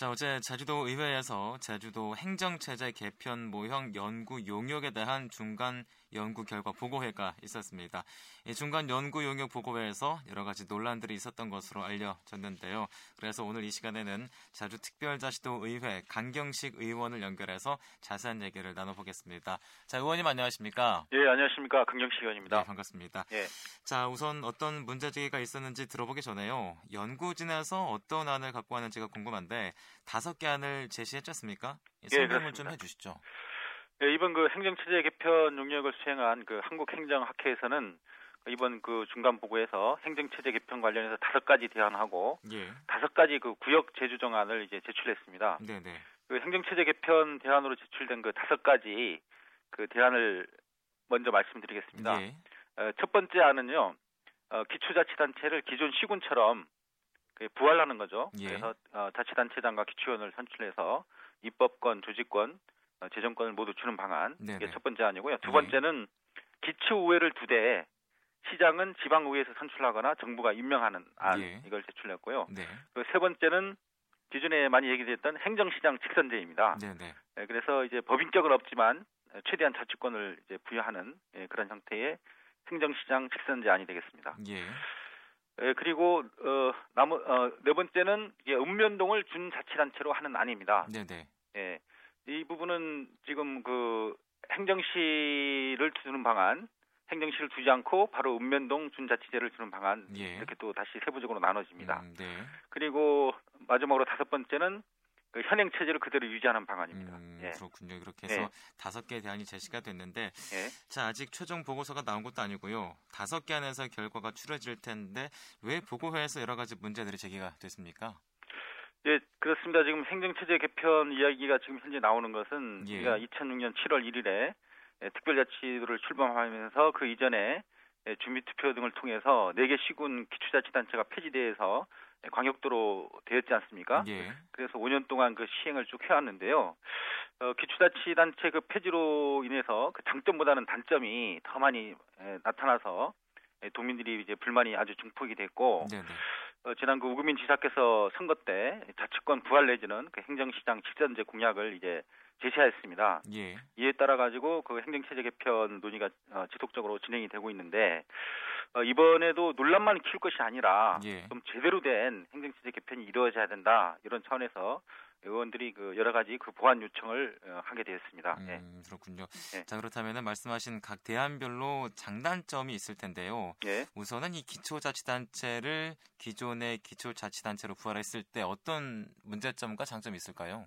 자, 어제 제주도 의회에서 제주도 행정체제 개편 모형 연구 용역에 대한 중간 연구 결과 보고회가 있었습니다. 이 중간 연구 용역 보고회에서 여러 가지 논란들이 있었던 것으로 알려졌는데요. 그래서 오늘 이 시간에는 제주특별자치도 의회 강경식 의원을 연결해서 자세한 얘기를 나눠보겠습니다. 자, 의원님 안녕하십니까? 예, 안녕하십니까. 강경식 의원입니다. 네, 반갑습니다. 예. 자, 우선 어떤 문제 제기가 있었는지 들어보기 전에요. 연구진에서 어떤 안을 갖고 왔는지가 궁금한데 다섯 개 안을 제시했지 않습니까? 설명을 예, 좀 해주시죠. 예, 이번 그 행정체제 개편 용역을 수행한 그 한국행정학회에서는 이번 그 중간 보고에서 행정체제 개편 관련해서 다섯 가지 대안하고 예. 다섯 가지 그 구역 재조정안을 이제 제출했습니다. 네네. 그 행정체제 개편 대안으로 제출된 그 다섯 가지 그 대안을 먼저 말씀드리겠습니다. 예. 어, 첫 번째 안은요, 어, 기초자치단체를 기존 시군처럼 그 부활하는 거죠. 예. 그래서 어, 자치단체장과 기초위원을 선출해서 입법권, 조직권, 어, 재정권을 모두 주는 방안. 네네. 이게 첫 번째 아니고요. 두 예. 번째는 기초의회를 두 대, 시장은 지방의회에서 선출하거나 정부가 임명하는 안 예. 이걸 제출했고요. 네. 그세 번째는 기존에 많이 얘기됐던 행정시장 직선제입니다. 네네. 예, 그래서 이제 법인격은 없지만 예, 최대한 자치권을 이제 부여하는 예, 그런 형태의 행정시장 직선제안이 되겠습니다. 예. 예, 그리고 어, 나머 어, 네 번째는 이게 읍면동을 준자치단체로 하는 안입니다. 네네. 예, 이 부분은 지금 그 행정시를 두는 방안, 행정시를 두지 않고 바로 읍면동 준자치제를 주는 방안 예. 이렇게 또 다시 세부적으로 나눠집니다. 음, 네. 그리고 마지막으로 다섯 번째는 그 현행 체제를 그대로 유지하는 방안입니다. 음, 예. 그렇군요. 이렇게 해서 예. 다섯 개의 대안이 제시가 됐는데, 예. 자 아직 최종 보고서가 나온 것도 아니고요. 다섯 개 안에서 결과가 추려질 텐데 왜 보고회에서 여러 가지 문제들이 제기가 됐습니까? 예, 그렇습니다. 지금 행정체제 개편 이야기가 지금 현재 나오는 것은 예. 우리가 2006년 7월 1일에 특별자치도를 출범하면서 그 이전에 예, 주민투표 등을 통해서 4개 시군 기초자치단체가 폐지돼서 예, 광역도로 되었지 않습니까? 예. 그래서 5년 동안 그 시행을 쭉 해왔는데요. 어, 기초자치단체 그 폐지로 인해서 그 장점보다는 단점이 더 많이 예, 나타나서 예, 도민들이 이제 불만이 아주 증폭이 됐고 네네. 어, 지난 그 우금민 지사께서 선거 때 자치권 부활 내지는 그 행정시장 직선제 공약을 이제 제시하였습니다. 예. 이에 따라 가지고 그 행정체제 개편 논의가 어, 지속적으로 진행이 되고 있는데 어, 이번에도 논란만 키울 것이 아니라 예. 좀 제대로 된 행정체제 개편이 이루어져야 된다 이런 차원에서 의원들이 그 여러 가지 그 보완 요청을 어, 하게 되었습니다. 예. 음, 그렇군요. 예. 자 그렇다면 말씀하신 각 대안별로 장단점이 있을 텐데요. 예. 우선은 이 기초자치단체를 기존의 기초자치단체로 부활했을 때 어떤 문제점과 장점이 있을까요?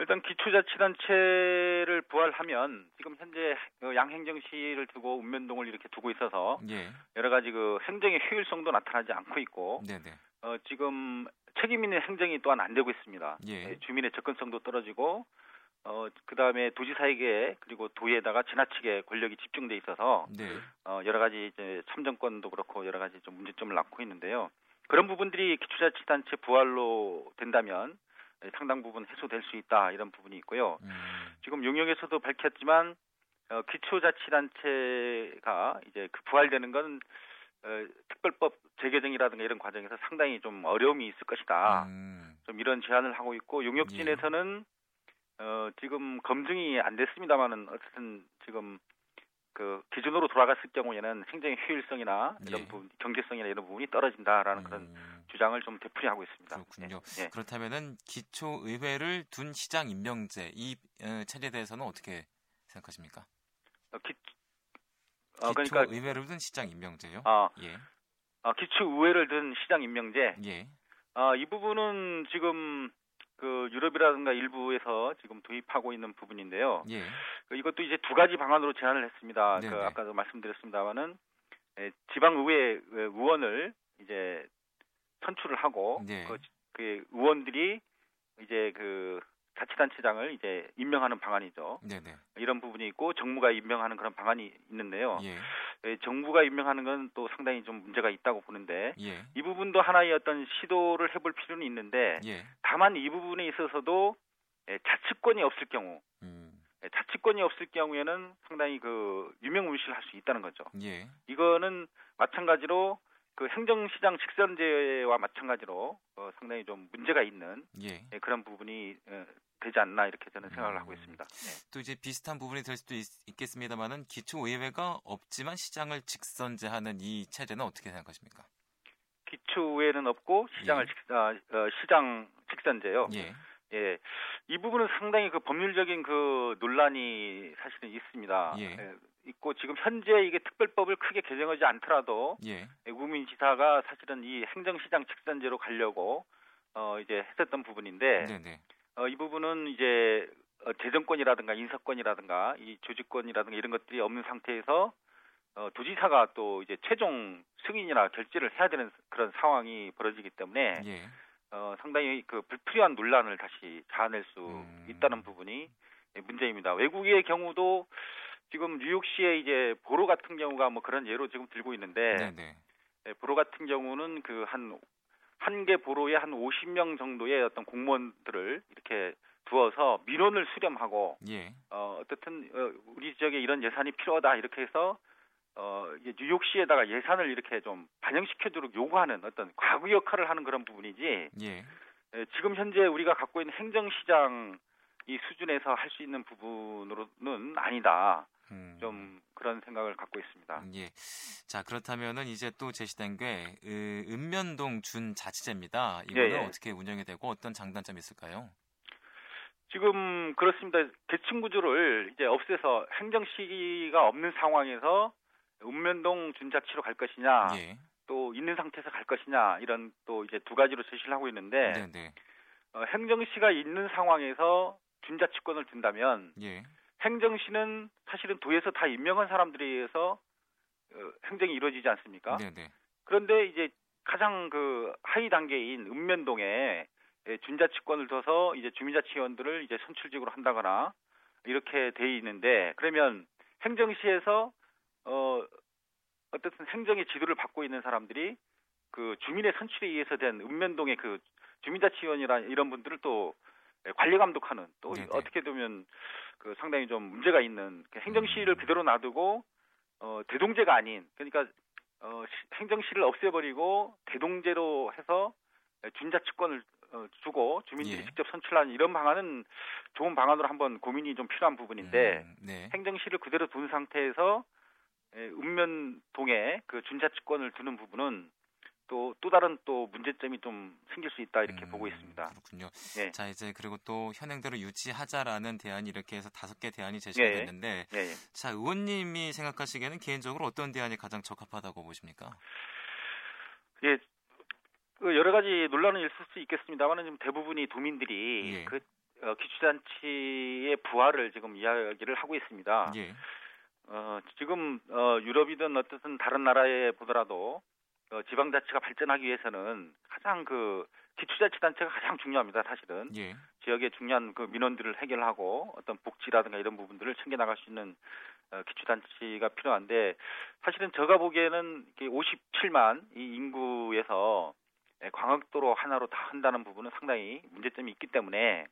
일단 기초자치단체를 부활하면 지금 현재 그 양행정시를 두고 읍면동을 이렇게 두고 있어서 예. 여러 가지 그 행정의 효율성도 나타나지 않고 있고 네네. 어, 지금 책임 있는 행정이 또한 안 되고 있습니다. 예. 예, 주민의 접근성도 떨어지고 어, 그 다음에 도지사에게 그리고 도의에다가 지나치게 권력이 집중돼 있어서 네. 어, 여러 가지 이제 참정권도 그렇고 여러 가지 좀 문제점을 낳고 있는데요. 그런 부분들이 기초자치단체 부활로 된다면 예, 상당 부분 해소될 수 있다 이런 부분이 있고요. 음, 지금 용역에서도 밝혔지만 어, 기초자치단체가 이제 그 부활되는 건 어, 특별법 재개정이라든가 이런 과정에서 상당히 좀 어려움이 있을 것이다. 음, 좀 이런 제안을 하고 있고 용역진에서는 어, 지금 검증이 안 됐습니다만은 어쨌든 지금 그 기준으로 돌아갔을 경우에는 행정의 효율성이나 이런 예. 부분, 경제성이나 이런 부분이 떨어진다라는 그런 음, 주장을 좀 되풀이하고 있습니다. 그렇군요. 예, 예. 그렇다면은 기초 의회를 둔 시장 임명제 이 어, 체제에 대해서는 어떻게 생각하십니까? 어, 기, 어, 그러니까 기초의회를 둔 시장 임명제요? 아, 예. 아, 기초 의회를 둔 시장 임명제 예. 아, 이 부분은 지금 그 유럽이라든가 일부에서 지금 도입하고 있는 부분인데요. 예. 그 이것도 이제 두 가지 방안으로 제안을 했습니다. 네네. 그 아까도 말씀드렸습니다만은 에, 지방의회 의원을 이제 선출을 하고 네. 그, 그 의원들이 이제 그 자치단체장을 이제 임명하는 방안이죠. 네네. 이런 부분이 있고 정부가 임명하는 그런 방안이 있는데요. 예. 에, 정부가 임명하는 건 또 상당히 좀 문제가 있다고 보는데 예. 이 부분도 하나의 어떤 시도를 해볼 필요는 있는데 예. 다만 이 부분에 있어서도 에, 자치권이 없을 경우 음. 예, 자치권이 없을 경우에는 상당히 그 유명무실할 수 있다는 거죠. 예. 이거는 마찬가지로 그 행정시장 직선제와 마찬가지로 어, 상당히 좀 문제가 있는 예. 예, 그런 부분이 어, 되지 않나 이렇게 저는 생각을 음. 하고 있습니다. 네. 또 이제 비슷한 부분이 될 수도 있, 겠습니다만은 기초의회가 없지만 시장을 직선제하는 이 체제는 어떻게 생각하십니까? 기초의회는 없고 시장을 예. 직, 아, 어, 시장 직선제요. 예. 예, 이 부분은 상당히 그 법률적인 그 논란이 사실은 있습니다. 예. 있고 지금 현재 이게 특별법을 크게 개정하지 않더라도 예. 우민 지사가 사실은 이 행정시장 직선제로 가려고 어 이제 했었던 부분인데 네, 네. 어, 이 부분은 이제 어, 재정권이라든가 인사권이라든가 이 조직권이라든가 이런 것들이 없는 상태에서 어, 도지사가 또 이제 최종 승인이나 결재를 해야 되는 그런 상황이 벌어지기 때문에 예. 어, 상당히 그 불필요한 논란을 다시 자아낼 수 음. 있다는 부분이 문제입니다. 외국의 경우도 지금 뉴욕시의 이제 보로 같은 경우가 뭐 그런 예로 지금 들고 있는데 네, 보로 같은 경우는 그 한 한 개 보로에 한 50명 정도의 어떤 공무원들을 이렇게 두어서 민원을 수렴하고 예. 어 어떻든 어, 우리 지역에 이런 예산이 필요하다 이렇게 해서 어 뉴욕시에다가 예산을 이렇게 좀 반영시켜도록 요구하는 어떤 과구 역할을 하는 그런 부분이지 예. 예, 지금 현재 우리가 갖고 있는 행정시장 이 수준에서 할 수 있는 부분으로는 아니다. 음. 좀 그런 생각을 갖고 있습니다. 예. 자, 그렇다면은 이제 또 제시된 게 으, 읍면동 준자치제입니다. 이거는 예, 예. 어떻게 운영이 되고 어떤 장단점이 있을까요? 지금 그렇습니다. 계층 구조를 이제 없애서 행정 시기가 없는 상황에서 읍면동 준자치로 갈 것이냐, 예. 또 있는 상태에서 갈 것이냐 이런 또 이제 두 가지로 제시를 하고 있는데 네, 네. 어, 행정 시가 있는 상황에서 준자치권을 둔다면 예. 행정시는 사실은 도에서 다 임명한 사람들에 의해서 어, 행정이 이루어지지 않습니까? 네, 네. 그런데 이제 가장 그 하위 단계인 읍면동에 예, 준자치권을 둬서 이제 주민자치위원들을 이제 선출직으로 한다거나 이렇게 돼 있는데 그러면 행정시에서 어 어떻든 행정의 지도를 받고 있는 사람들이 그 주민의 선출에 의해서 된 읍면동의 그 주민자치위원이라 이런 분들을 또 예, 관리 감독하는 또 네네. 어떻게 보면 그 상당히 좀 문제가 있는 그 행정시를 음. 그대로 놔두고 어 대동제가 아닌 그러니까 어 시- 행정시를 없애버리고 대동제로 해서 준자치권을 어, 주고 주민들이 예. 직접 선출하는 이런 방안은 좋은 방안으로 한번 고민이 좀 필요한 부분인데 음, 네. 행정시를 그대로 둔 상태에서 에, 읍면동에 그 준자치권을 두는 부분은 또 또 다른 또 문제점이 좀 생길 수 있다 이렇게 음, 보고 있습니다. 그렇군요. 예. 자, 이제 그리고 또 현행대로 유지하자라는 대안이 이렇게 해서 다섯 개 대안이 제시가 예, 예. 됐는데 예, 예. 자, 의원님이 생각하시기에는 개인적으로 어떤 대안이 가장 적합하다고 보십니까? 예, 그 여러 가지 논란은 있을 수 있겠습니다만은 지금 대부분이 도민들이 예. 그 어, 기초잔치의 부활을 지금 이야기를 하고 있습니다. 예. 어, 지금 어, 유럽이든 어떻든 다른 나라에 보더라도 어, 지방자치가 발전하기 위해서는 가장 그 기초자치단체가 가장 중요합니다. 사실은 예. 지역의 중요한 그 민원들을 해결하고 어떤 복지라든가 이런 부분들을 챙겨 나갈 수 있는 어, 기초단체가 필요한데 사실은 제가 보기에는 이게 57만 이 인구에서 예, 광역도로 하나로 다 한다는 부분은 상당히 문제점이 있기 때문에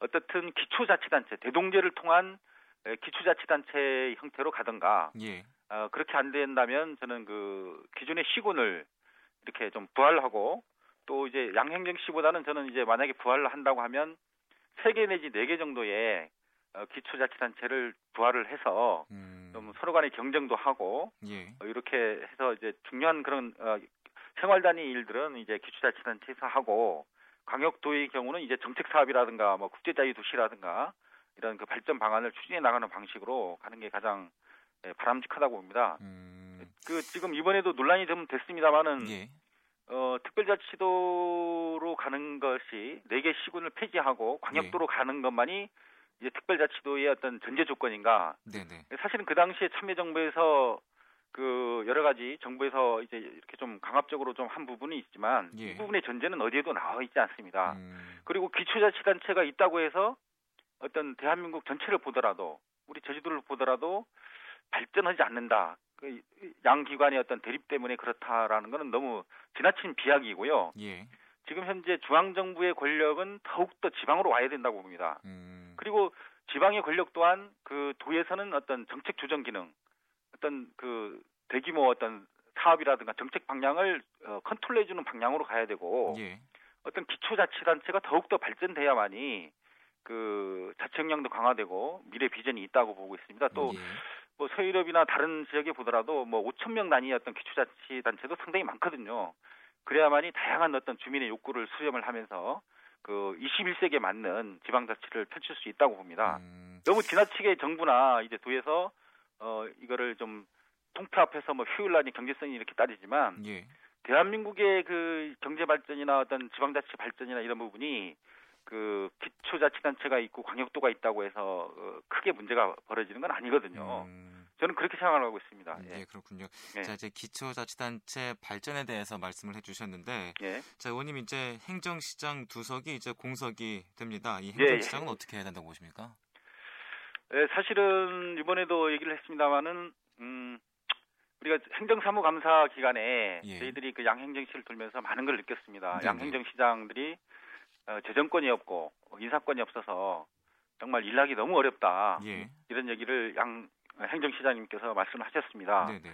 어떻든 기초자치단체 대동제를 통한 예, 기초자치단체 형태로 가든가 예. 어, 그렇게 안 된다면 저는 그 기존의 시군을 이렇게 좀 부활하고 또 이제 양행정시보다는 저는 이제 만약에 부활을 한다고 하면 세 개 내지 네 개 정도의 어, 기초자치단체를 부활을 해서 음. 좀 서로 간의 경쟁도 하고 예. 어, 이렇게 해서 이제 중요한 그런 어, 생활 단위 일들은 이제 기초자치단체에서 하고 광역도의 경우는 이제 정책 사업이라든가 뭐 국제자유 도시라든가 이런 그 발전 방안을 추진해 나가는 방식으로 가는 게 가장 예, 바람직하다고 봅니다. 음. 그 지금 이번에도 논란이 좀 됐습니다만은 예. 어, 특별자치도로 가는 것이 네 개 시군을 폐지하고 광역도로 예. 가는 것만이 이제 특별자치도의 어떤 전제 조건인가? 네, 네. 사실은 그 당시에 참여정부에서 그 여러 가지 정부에서 이제 이렇게 좀 강압적으로 좀 한 부분이 있지만 예. 이 부분의 전제는 어디에도 나와 있지 않습니다. 음. 그리고 기초자치단체가 있다고 해서 어떤 대한민국 전체를 보더라도 우리 제주도를 보더라도 발전하지 않는다. 그양 기관의 어떤 대립 때문에 그렇다라는 것은 너무 지나친 비약이고요. 예. 지금 현재 중앙 정부의 권력은 더욱더 지방으로 와야 된다고 봅니다. 음. 그리고 지방의 권력 또한 그 도에서는 어떤 정책 조정 기능, 어떤 그 대규모 어떤 사업이라든가 정책 방향을 어, 컨트롤해주는 방향으로 가야 되고 예. 어떤 기초자치단체가 더욱더 발전돼야만이 그 자치 역량도 강화되고 미래 비전이 있다고 보고 있습니다. 또 예. 뭐 서유럽이나 다른 지역에 보더라도 뭐 5천 명 어떤 기초자치단체도 상당히 많거든요. 그래야만이 다양한 어떤 주민의 욕구를 수렴을 하면서 그 21세기에 맞는 지방자치를 펼칠 수 있다고 봅니다. 음, 너무 지나치게 정부나 이제 도에서 어 이거를 좀 통폐합해서 뭐 효율라니 경제성이 이렇게 따지지만 예. 대한민국의 그 경제 발전이나 어떤 지방자치 발전이나 이런 부분이 그 기초자치단체가 있고 광역도가 있다고 해서 어, 크게 문제가 벌어지는 건 아니거든요. 음, 저는 그렇게 생각하고 있습니다. 예, 예. 그렇군요. 예. 자, 이제 기초자치단체 발전에 대해서 말씀을 해주셨는데, 예. 자, 의원님 이제 행정시장 두석이 이제 공석이 됩니다. 이 예, 예. 행정시장은 어떻게 해야 된다고 보십니까? 예, 사실은 이번에도 얘기를 했습니다만은 음 우리가 행정사무감사 기간에 예. 저희들이 그 양행정시를 돌면서 많은 걸 느꼈습니다. 네네. 양행정시장들이 어, 재정권이 없고 인사권이 없어서 정말 일하기 너무 어렵다. 예. 이런 얘기를 양 행정시장님께서 말씀을 하셨습니다. 네네.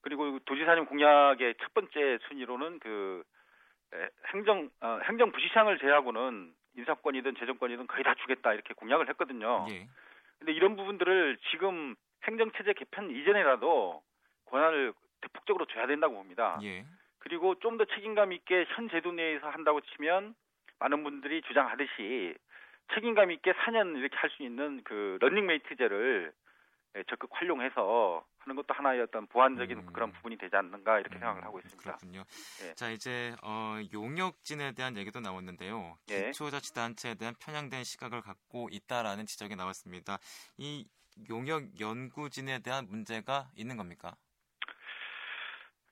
그리고 도지사님 공약의 첫 번째 순위로는 그 에, 행정 어, 행정 부시장을 제하고는 인사권이든 재정권이든 거의 다 주겠다 이렇게 공약을 했거든요. 예. 근데 이런 부분들을 지금 행정체제 개편 이전에라도 권한을 대폭적으로 줘야 된다고 봅니다. 예. 그리고 좀 더 책임감 있게 현 제도 내에서 한다고 치면 많은 분들이 주장하듯이 책임감 있게 4년 이렇게 할 수 있는 그 런닝메이트제를 예, 적극 활용해서 하는 것도 하나의 어떤 보완적인 음. 그런 부분이 되지 않는가 이렇게 음, 생각을 하고 있습니다. 그렇군요. 예. 자 이제 어, 용역진에 대한 얘기도 나왔는데요. 예. 기초자치단체에 대한 편향된 시각을 갖고 있다라는 지적이 나왔습니다. 이 용역 연구진에 대한 문제가 있는 겁니까?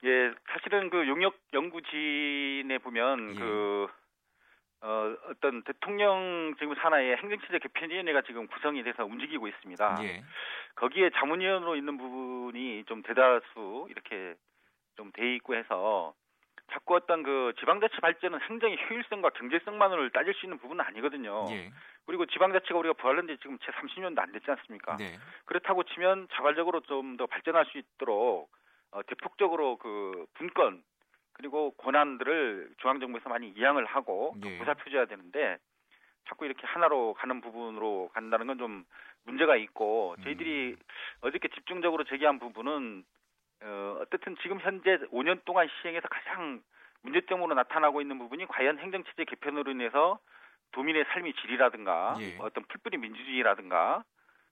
예, 사실은 그 용역 연구진에 보면 예. 그 어, 어떤 대통령 지금 산하의 행정체제 개편위원회가 지금 구성이 돼서 움직이고 있습니다. 예. 거기에 자문위원으로 있는 부분이 좀 대다수 이렇게 좀 돼 있고 해서 자꾸 어떤 그 지방자치 발전은 행정의 효율성과 경제성만을 따질 수 있는 부분은 아니거든요. 예. 그리고 지방자치가 우리가 부활한 지 지금 채 30년도 안 됐지 않습니까? 네. 그렇다고 치면 자발적으로 좀 더 발전할 수 있도록 어, 대폭적으로 그 분권 그리고 권한들을 중앙정부에서 많이 이양을 하고 또 예. 보살펴줘야 되는데 자꾸 이렇게 하나로 가는 부분으로 간다는 건 좀 문제가 있고 저희들이 음. 어저께 집중적으로 제기한 부분은 어, 어쨌든 지금 현재 5년 동안 시행해서 가장 문제점으로 나타나고 있는 부분이 과연 행정체제 개편으로 인해서 도민의 삶의 질이라든가 예. 어떤 풀뿌리 민주주의라든가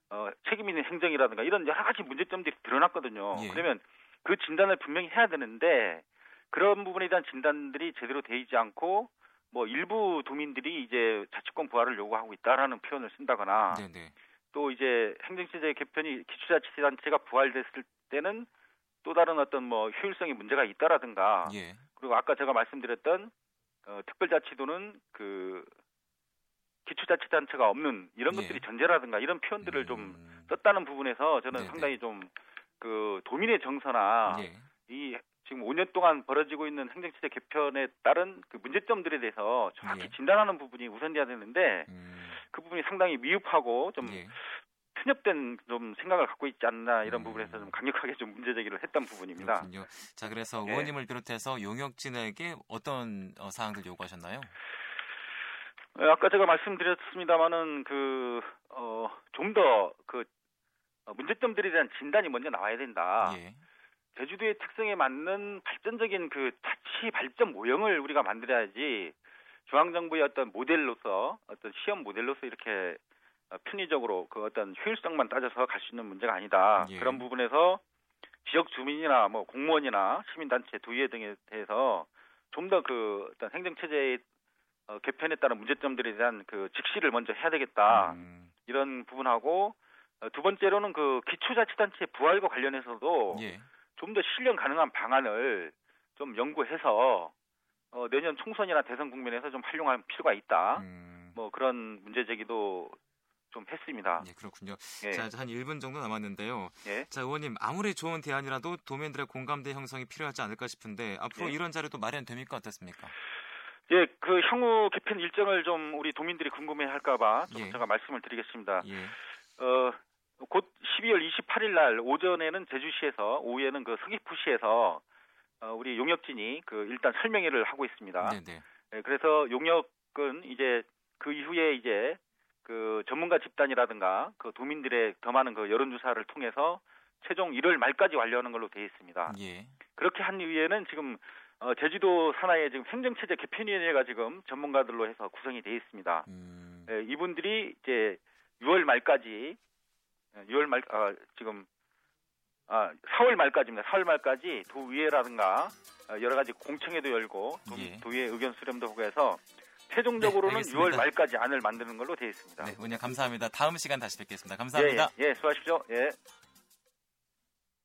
어, 책임 있는 행정이라든가 이런 여러 가지 문제점들이 드러났거든요. 예. 그러면 그 진단을 분명히 해야 되는데 그런 부분에 대한 진단들이 제대로 돼 있지 않고 뭐 일부 도민들이 이제 자치권 부활을 요구하고 있다라는 표현을 쓴다거나 네네. 또 이제 행정체제 개편이 기초자치단체가 부활됐을 때는 또 다른 어떤 뭐 효율성에 문제가 있다라든가 예. 그리고 아까 제가 말씀드렸던 어, 특별자치도는 그 기초자치단체가 없는 이런 예. 것들이 전제라든가 이런 표현들을 좀 음, 썼다는 부분에서 저는 네네. 상당히 좀 그 도민의 정서나 예. 이 지금 5년 동안 벌어지고 있는 행정체제 개편에 따른 그 문제점들에 대해서 정확히 예. 진단하는 부분이 우선돼야 되는데 음, 그 부분이 상당히 미흡하고 좀 예. 편협된 좀 생각을 갖고 있지 않나 이런 음. 부분에서 좀 강력하게 좀 문제 제기를 했던 부분입니다. 그렇군요. 자, 그래서 예. 의원님을 비롯해서 용역진에게 어떤 어, 사항들 요구하셨나요? 어, 아까 제가 말씀드렸습니다마는 그, 어, 좀 더 그, 어, 문제점들에 대한 진단이 먼저 나와야 된다. 예. 제주도의 특성에 맞는 발전적인 그 자치 발전 모형을 우리가 만들어야지 중앙정부의 어떤 모델로서 어떤 시험 모델로서 이렇게 어, 편의적으로 그 어떤 효율성만 따져서 갈 수 있는 문제가 아니다. 예. 그런 부분에서 지역 주민이나 뭐 공무원이나 시민단체 도의회 등에 대해서 좀 더 그 어떤 행정체제의 어, 개편에 따른 문제점들에 대한 그 직시를 먼저 해야 되겠다. 음, 이런 부분하고 어, 두 번째로는 그 기초자치단체 부활과 관련해서도 예. 좀 더 실현 가능한 방안을 좀 연구해서 어, 내년 총선이나 대선 국면에서 좀 활용할 필요가 있다. 음, 뭐 그런 문제 제기도 좀 했습니다. 예, 그렇군요. 예. 자, 한 1분 정도 남았는데요. 예. 자, 의원님, 아무리 좋은 대안이라도 도민들의 공감대 형성이 필요하지 않을까 싶은데 앞으로 예. 이런 자료도 마련됩니까? 어떻습니까? 예, 그 향후 개편 일정을 좀 우리 도민들이 궁금해 할까봐 좀 예. 제가 말씀을 드리겠습니다. 예. 어, 곧 12월 28일 날 오전에는 제주시에서 오후에는 그 서귀포시에서 어, 우리 용역진이 그 일단 설명회를 하고 있습니다. 네네. 예, 그래서 용역은 이제 그 이후에 이제 그 전문가 집단이라든가 그 도민들의 더 많은 그 여론조사를 통해서 최종 1월 말까지 완료하는 걸로 되어 있습니다. 예. 그렇게 한 이후에는 지금 어, 제주도 산하에 지금 행정체제 개편위원회가 지금 전문가들로 해서 구성이 되어 있습니다. 음. 예, 이분들이 이제 6월 말까지 6월 말 아, 지금 아 4월 말까지입니다. 4월 말까지 도의회라든가 어, 여러 가지 공청회도 열고 도, 예. 도의회 의견 수렴도 하고 해서 최종적으로는 네, 알겠습니다. 6월 말까지 안을 만드는 걸로 되어 있습니다. 네, 오늘 감사합니다. 다음 시간 다시 뵙겠습니다. 감사합니다. 예, 예, 예, 수고하십시오. 예.